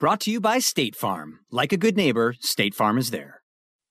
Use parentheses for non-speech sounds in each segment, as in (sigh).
Brought to you by State Farm. Like a good neighbor, State Farm is there.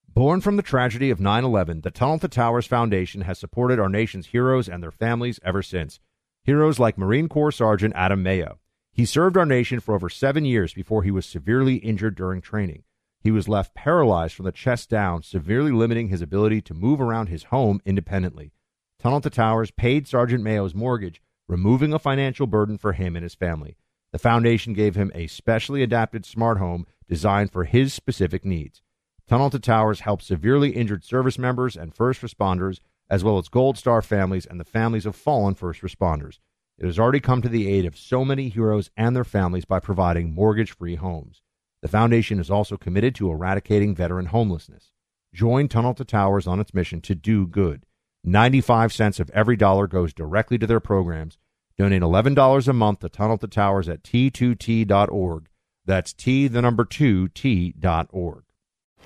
Born from the tragedy of 9 11, the Tunnel to Towers Foundation has supported our nation's heroes and their families ever since. Heroes like Marine Corps Sergeant Adam Mayo. He served our nation for over seven years before he was severely injured during training. He was left paralyzed from the chest down, severely limiting his ability to move around his home independently. Tunnel to Towers paid Sergeant Mayo's mortgage, removing a financial burden for him and his family. The foundation gave him a specially adapted smart home designed for his specific needs. Tunnel to Towers helps severely injured service members and first responders, as well as Gold Star families and the families of fallen first responders. It has already come to the aid of so many heroes and their families by providing mortgage free homes. The foundation is also committed to eradicating veteran homelessness. Join Tunnel to Towers on its mission to do good. 95 cents of every dollar goes directly to their programs Donate $11 a month to Tunnel to Towers at t2t.org. That's T, the number two, T.org.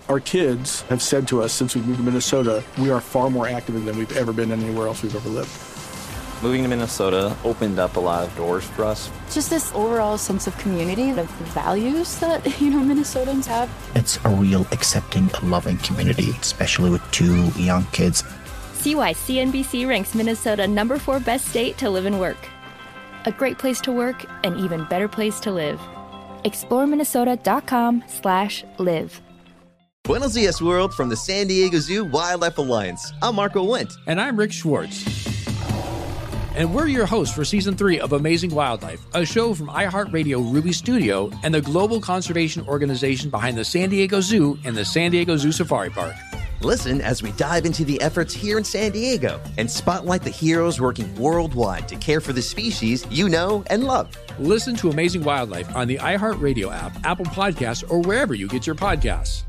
Our kids have said to us since we moved to Minnesota, we are far more active than we've ever been anywhere else we've ever lived. Moving to Minnesota opened up a lot of doors for us. Just this overall sense of community, the values that, (laughs) you know, Minnesotans have. It's a real accepting, loving community, especially with two young kids. See why CNBC ranks Minnesota number four best state to live and work a great place to work, an even better place to live. ExploreMinnesota.com slash live. Buenos dias, world, from the San Diego Zoo Wildlife Alliance. I'm Marco Wendt. And I'm Rick Schwartz. And we're your hosts for season three of Amazing Wildlife, a show from iHeartRadio Ruby Studio and the global conservation organization behind the San Diego Zoo and the San Diego Zoo Safari Park. Listen as we dive into the efforts here in San Diego and spotlight the heroes working worldwide to care for the species you know and love. Listen to Amazing Wildlife on the iHeartRadio app, Apple Podcasts, or wherever you get your podcasts.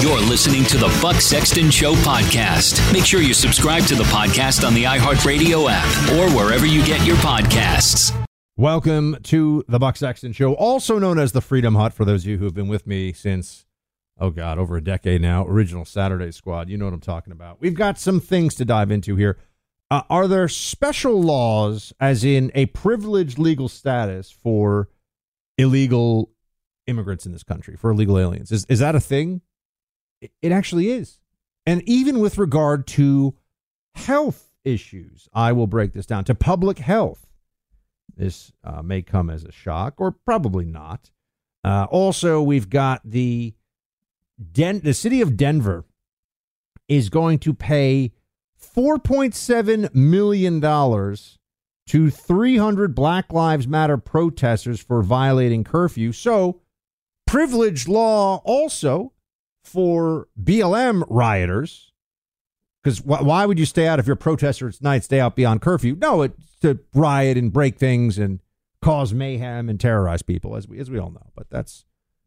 You're listening to the Buck Sexton Show podcast. Make sure you subscribe to the podcast on the iHeartRadio app or wherever you get your podcasts. Welcome to the Buck Sexton Show, also known as the Freedom Hut for those of you who have been with me since oh God, over a decade now. Original Saturday Squad. You know what I'm talking about. We've got some things to dive into here. Uh, are there special laws, as in a privileged legal status for illegal immigrants in this country, for illegal aliens? Is, is that a thing? It, actually is. And even with regard to health issues, I will break this down to public health. This uh, may come as a shock, or probably not. Uh, also, we've got the Den- the city of Denver is going to pay $4.7 million to 300 Black Lives Matter protesters for violating curfew. So, privilege law also for BLM rioters. Because wh- why would you stay out if you're a protester at night, stay out beyond curfew? No, it's to riot and break things and cause mayhem and terrorize people, as we as we all know. But that's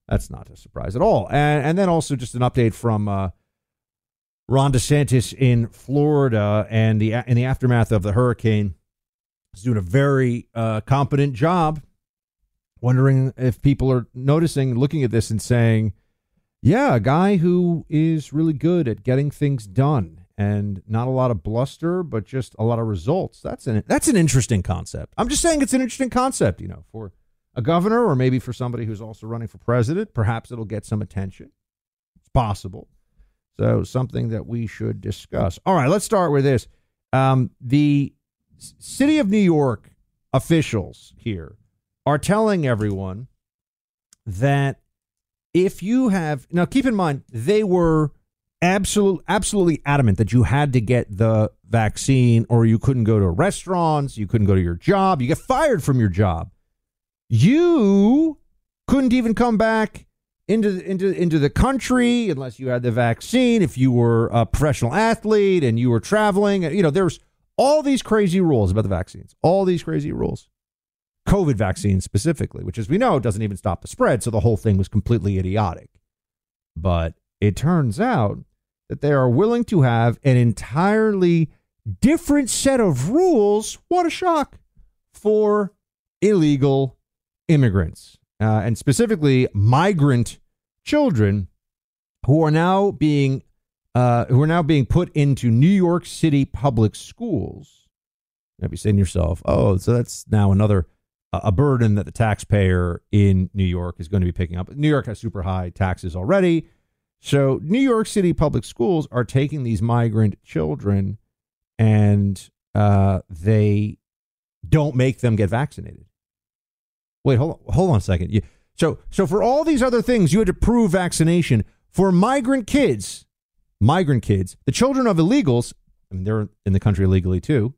that's not a surprise at all. And, and then also just an update from uh, Ron DeSantis in Florida and the in the aftermath of the hurricane. He's doing a very uh, competent job. Wondering if people are noticing, looking at this, and saying, "Yeah, a guy who is really good at getting things done." And not a lot of bluster, but just a lot of results. That's an that's an interesting concept. I'm just saying it's an interesting concept, you know, for a governor or maybe for somebody who's also running for president. Perhaps it'll get some attention. It's possible. So, something that we should discuss. All right, let's start with this. Um, the city of New York officials here are telling everyone that if you have now keep in mind they were absolutely absolutely adamant that you had to get the vaccine or you couldn't go to restaurants, you couldn't go to your job, you get fired from your job you couldn't even come back into into into the country unless you had the vaccine. If you were a professional athlete and you were traveling, you know, there's all these crazy rules about the vaccines. All these crazy rules. COVID vaccine specifically, which, as we know, doesn't even stop the spread. So the whole thing was completely idiotic. But it turns out that they are willing to have an entirely different set of rules. What a shock for illegal immigrants, uh, and specifically migrant children who are now being uh, who are now being put into New York City public schools. You might be saying to yourself, "Oh, so that's now another a burden that the taxpayer in New York is going to be picking up." New York has super high taxes already, so New York City public schools are taking these migrant children, and uh, they don't make them get vaccinated. Wait, hold on, hold on a second. You, so, so for all these other things, you had to prove vaccination for migrant kids. Migrant kids, the children of illegals, I mean, they're in the country illegally too,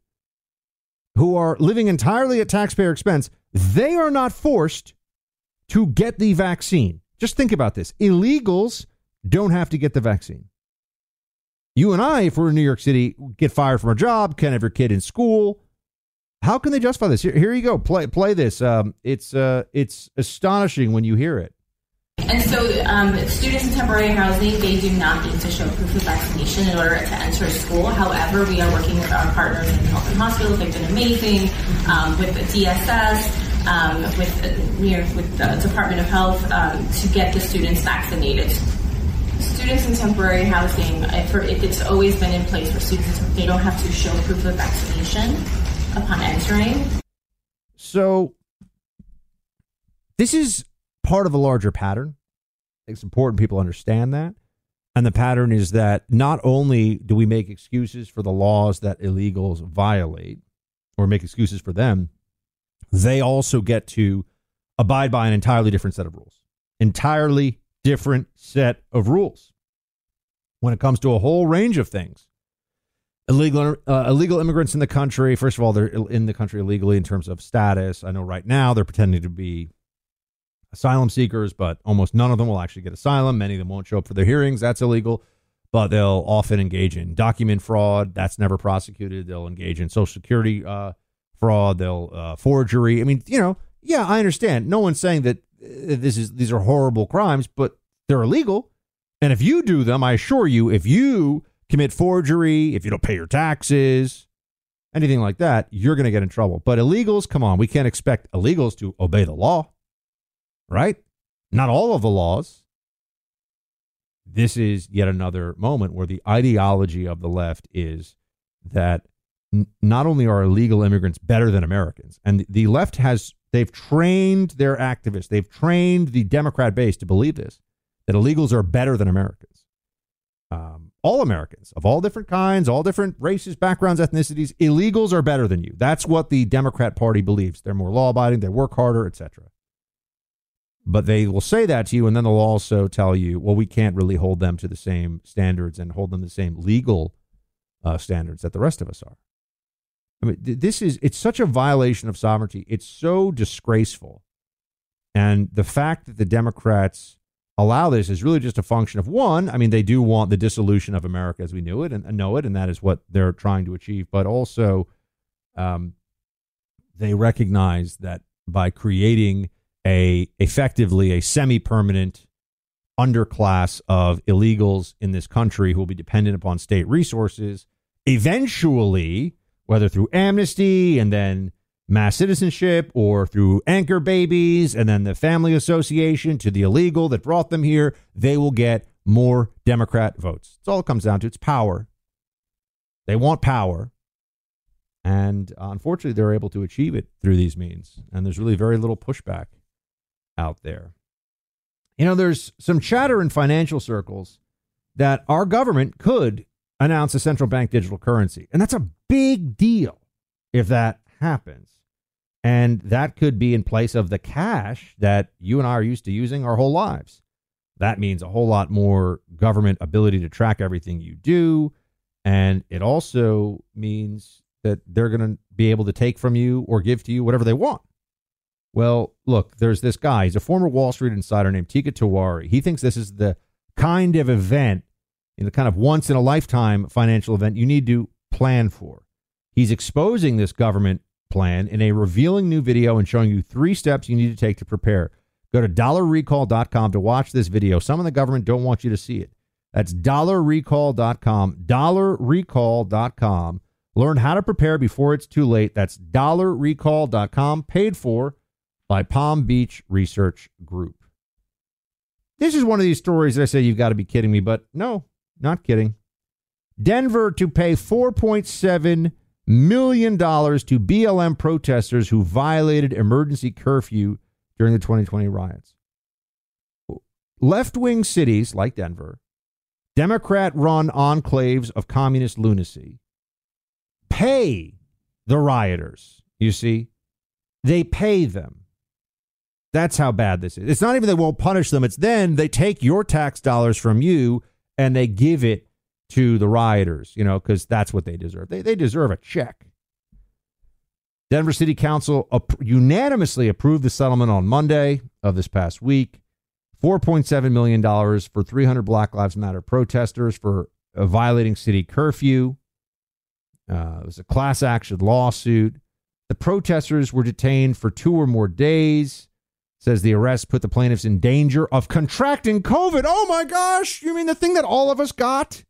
who are living entirely at taxpayer expense. They are not forced to get the vaccine. Just think about this: illegals don't have to get the vaccine. You and I, if we're in New York City, get fired from our job, can't have your kid in school. How can they justify this? Here, here you go. Play play this. Um, it's uh, it's astonishing when you hear it. And so, um, students in temporary housing, they do not need to show proof of vaccination in order to enter school. However, we are working with our partners in health and hospitals. They've been amazing um, with the DSS, um, with you know, with the Department of Health um, to get the students vaccinated. Students in temporary housing, if, it's always been in place for students, they don't have to show proof of vaccination upon entering. So, this is part of a larger pattern. It's important people understand that. And the pattern is that not only do we make excuses for the laws that illegals violate or make excuses for them, they also get to abide by an entirely different set of rules. Entirely different set of rules when it comes to a whole range of things. Illegal uh, illegal immigrants in the country. First of all, they're in the country illegally in terms of status. I know right now they're pretending to be asylum seekers, but almost none of them will actually get asylum. Many of them won't show up for their hearings. That's illegal. But they'll often engage in document fraud. That's never prosecuted. They'll engage in social security uh, fraud. They'll uh, forgery. I mean, you know, yeah, I understand. No one's saying that uh, this is these are horrible crimes, but they're illegal. And if you do them, I assure you, if you commit forgery, if you don't pay your taxes, anything like that, you're going to get in trouble. But illegals, come on, we can't expect illegals to obey the law right? Not all of the laws. This is yet another moment where the ideology of the left is that n- not only are illegal immigrants better than Americans, and the, the left has, they've trained their activists, they've trained the Democrat base to believe this, that illegals are better than Americans. Um, all Americans of all different kinds, all different races, backgrounds, ethnicities, illegals are better than you. That's what the Democrat Party believes. They're more law abiding, they work harder, etc. But they will say that to you, and then they'll also tell you, well, we can't really hold them to the same standards and hold them the same legal uh, standards that the rest of us are. I mean, this is, it's such a violation of sovereignty. It's so disgraceful. And the fact that the Democrats allow this is really just a function of one, I mean, they do want the dissolution of America as we knew it and, know it, and that is what they're trying to achieve. But also, um, they recognize that by creating a effectively a semi-permanent underclass of illegals in this country who will be dependent upon state resources eventually whether through amnesty and then mass citizenship or through anchor babies and then the family association to the illegal that brought them here they will get more democrat votes it's all it comes down to it's power they want power and uh, unfortunately they're able to achieve it through these means and there's really very little pushback out there. You know, there's some chatter in financial circles that our government could announce a central bank digital currency. And that's a big deal if that happens. And that could be in place of the cash that you and I are used to using our whole lives. That means a whole lot more government ability to track everything you do. And it also means that they're going to be able to take from you or give to you whatever they want. Well, look, there's this guy. He's a former Wall Street insider named Teeka Tiwari. He thinks this is the kind of event, in the kind of once in a lifetime financial event you need to plan for. He's exposing this government plan in a revealing new video and showing you three steps you need to take to prepare. Go to dollarrecall.com to watch this video. Some in the government don't want you to see it. That's dollarrecall.com, dollarrecall.com. Learn how to prepare before it's too late. That's dollarrecall.com, paid for by Palm Beach Research Group. This is one of these stories that I say you've got to be kidding me, but no, not kidding. Denver to pay 4.7 million dollars to BLM protesters who violated emergency curfew during the 2020 riots. Left-wing cities like Denver, Democrat-run enclaves of communist lunacy, pay the rioters. You see, they pay them. That's how bad this is. It's not even they won't punish them. It's then they take your tax dollars from you and they give it to the rioters, you know, because that's what they deserve. They, they deserve a check. Denver City Council unanimously approved the settlement on Monday of this past week. $4.7 million for 300 Black Lives Matter protesters for uh, violating city curfew. Uh, it was a class action lawsuit. The protesters were detained for two or more days. Says the arrest put the plaintiffs in danger of contracting COVID. Oh my gosh, you mean the thing that all of us got?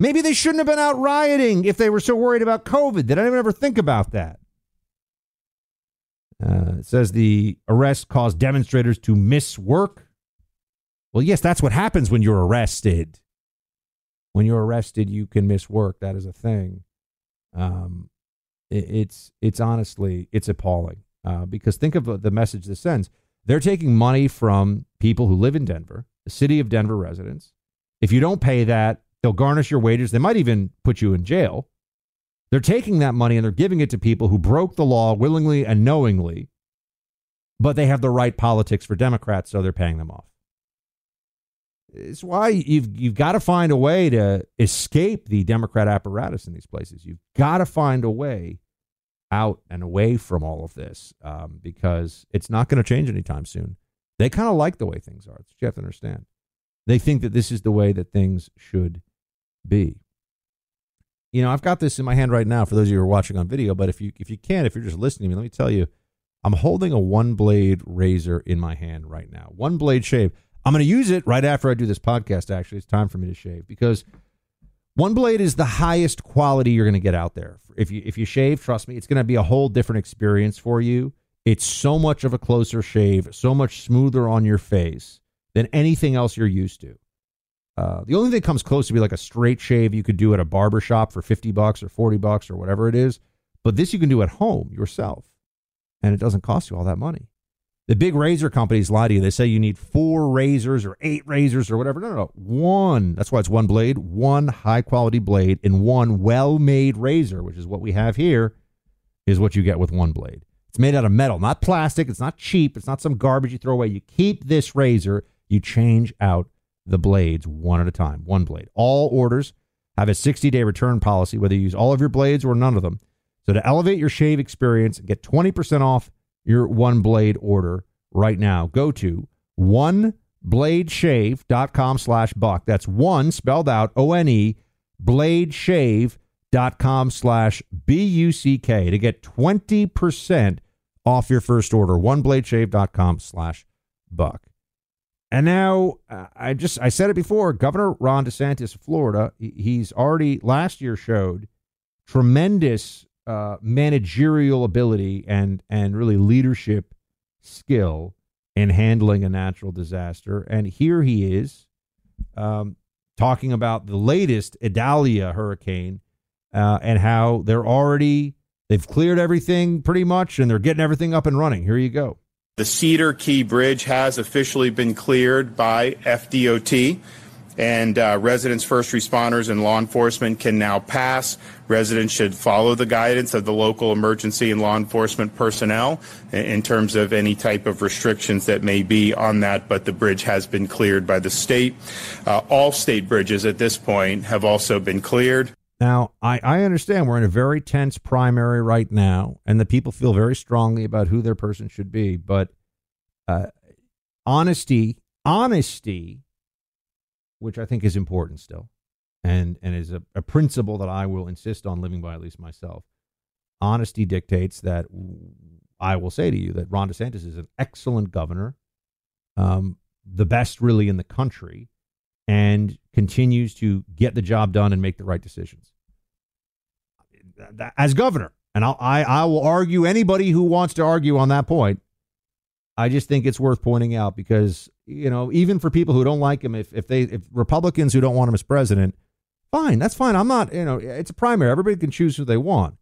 Maybe they shouldn't have been out rioting if they were so worried about COVID. Did anyone ever think about that? Uh, it says the arrest caused demonstrators to miss work. Well, yes, that's what happens when you're arrested. When you're arrested, you can miss work. That is a thing. Um, it, it's it's honestly it's appalling uh, because think of the message this sends. They're taking money from people who live in Denver, the city of Denver residents. If you don't pay that, they'll garnish your wages. They might even put you in jail. They're taking that money and they're giving it to people who broke the law willingly and knowingly, but they have the right politics for Democrats, so they're paying them off. It's why you've you've got to find a way to escape the Democrat apparatus in these places. You've got to find a way out and away from all of this um, because it's not going to change anytime soon. They kind of like the way things are. you have to understand. They think that this is the way that things should be you know, I've got this in my hand right now for those of you who are watching on video, but if you if you can, if you're just listening to me, let me tell you, I'm holding a one blade razor in my hand right now. One blade shave. I'm going to use it right after I do this podcast actually. It's time for me to shave because one blade is the highest quality you're going to get out there. If you if you shave, trust me, it's going to be a whole different experience for you. It's so much of a closer shave, so much smoother on your face than anything else you're used to. Uh, the only thing that comes close to be like a straight shave you could do at a barber shop for 50 bucks or 40 bucks or whatever it is. But this you can do at home yourself. And it doesn't cost you all that money. The big razor companies lie to you. They say you need four razors or eight razors or whatever. No, no, no. One. That's why it's one blade, one high quality blade, and one well made razor, which is what we have here, is what you get with one blade. It's made out of metal, not plastic. It's not cheap. It's not some garbage you throw away. You keep this razor, you change out the blades one at a time, one blade. All orders have a 60 day return policy, whether you use all of your blades or none of them. So to elevate your shave experience, get 20% off your one blade order right now. Go to onebladeshave.com slash buck. That's one spelled out O N E bladeshave.com slash B U C K to get 20% off your first order. Onebladeshave.com slash buck. And now uh, I just I said it before. Governor Ron DeSantis of Florida, he's already last year showed tremendous uh, managerial ability and and really leadership skill in handling a natural disaster. And here he is um, talking about the latest Idalia hurricane uh, and how they're already they've cleared everything pretty much and they're getting everything up and running. Here you go. The Cedar Key Bridge has officially been cleared by FDOT, and uh, residents, first responders, and law enforcement can now pass. Residents should follow the guidance of the local emergency and law enforcement personnel in terms of any type of restrictions that may be on that, but the bridge has been cleared by the state. Uh, all state bridges at this point have also been cleared. Now, I, I understand we're in a very tense primary right now, and the people feel very strongly about who their person should be. But uh, honesty, honesty, which I think is important still, and and is a, a principle that I will insist on living by, at least myself. honesty dictates that I will say to you that Ron DeSantis is an excellent governor, um, the best really in the country, and continues to get the job done and make the right decisions as governor. And I'll, I I will argue anybody who wants to argue on that point. I just think it's worth pointing out because you know even for people who don't like him, if if they if Republicans who don't want him as president, fine, that's fine. I'm not you know it's a primary. Everybody can choose who they want.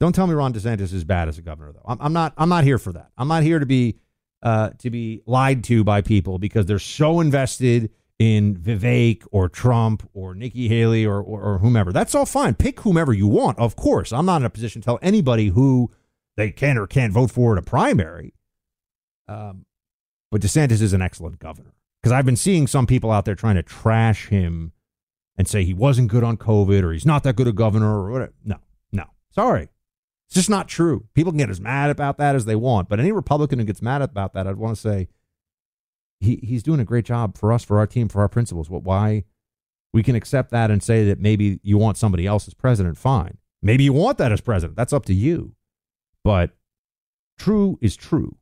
Don't tell me Ron DeSantis is bad as a governor though. I'm, I'm not I'm not here for that. I'm not here to be uh, to be lied to by people because they're so invested in Vivek or Trump or Nikki Haley or, or, or, whomever. That's all fine. Pick whomever you want, of course. I'm not in a position to tell anybody who they can or can't vote for in a primary. Um, but DeSantis is an excellent governor because I've been seeing some people out there trying to trash him and say he wasn't good on COVID or he's not that good a governor or whatever. No, no. Sorry. It's just not true. People can get as mad about that as they want, but any Republican who gets mad about that, I'd want to say, he he's doing a great job for us, for our team, for our principles. What why we can accept that and say that maybe you want somebody else as president, fine. Maybe you want that as president. That's up to you. But true is true.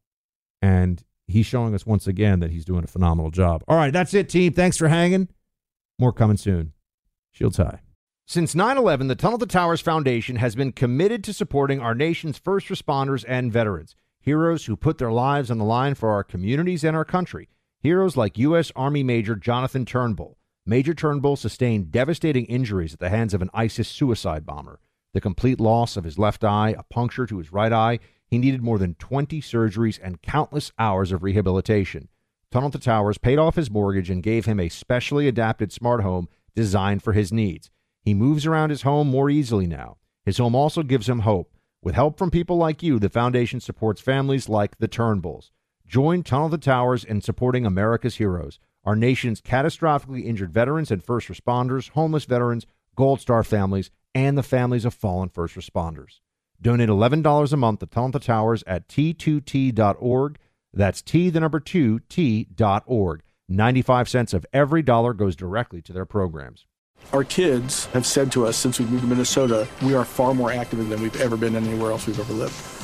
And he's showing us once again that he's doing a phenomenal job. All right, that's it, team. Thanks for hanging. More coming soon. Shields high. Since 9 11, the Tunnel to Towers Foundation has been committed to supporting our nation's first responders and veterans, heroes who put their lives on the line for our communities and our country. Heroes like U.S. Army Major Jonathan Turnbull. Major Turnbull sustained devastating injuries at the hands of an ISIS suicide bomber. The complete loss of his left eye, a puncture to his right eye, he needed more than 20 surgeries and countless hours of rehabilitation. Tunnel to Towers paid off his mortgage and gave him a specially adapted smart home designed for his needs. He moves around his home more easily now. His home also gives him hope. With help from people like you, the foundation supports families like the Turnbulls. Join Tunnel to Towers in supporting America's heroes, our nation's catastrophically injured veterans and first responders, homeless veterans, Gold Star families, and the families of fallen first responders. Donate $11 a month to Tunnel to Towers at t2t.org. That's T, the number two, T.org. 95 cents of every dollar goes directly to their programs. Our kids have said to us since we moved to Minnesota, we are far more active than we've ever been anywhere else we've ever lived.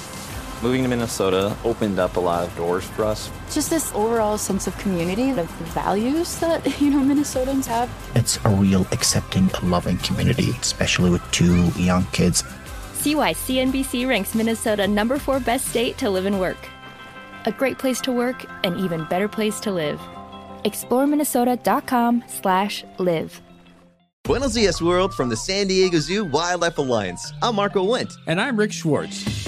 Moving to Minnesota opened up a lot of doors for us. Just this overall sense of community, of values that, (laughs) you know, Minnesotans have. It's a real accepting, loving community, especially with two young kids. See why CNBC ranks Minnesota number four best state to live and work. A great place to work, an even better place to live. ExploreMinnesota.com slash live. Buenos dias, world, from the San Diego Zoo Wildlife Alliance. I'm Marco Wendt. And I'm Rick Schwartz.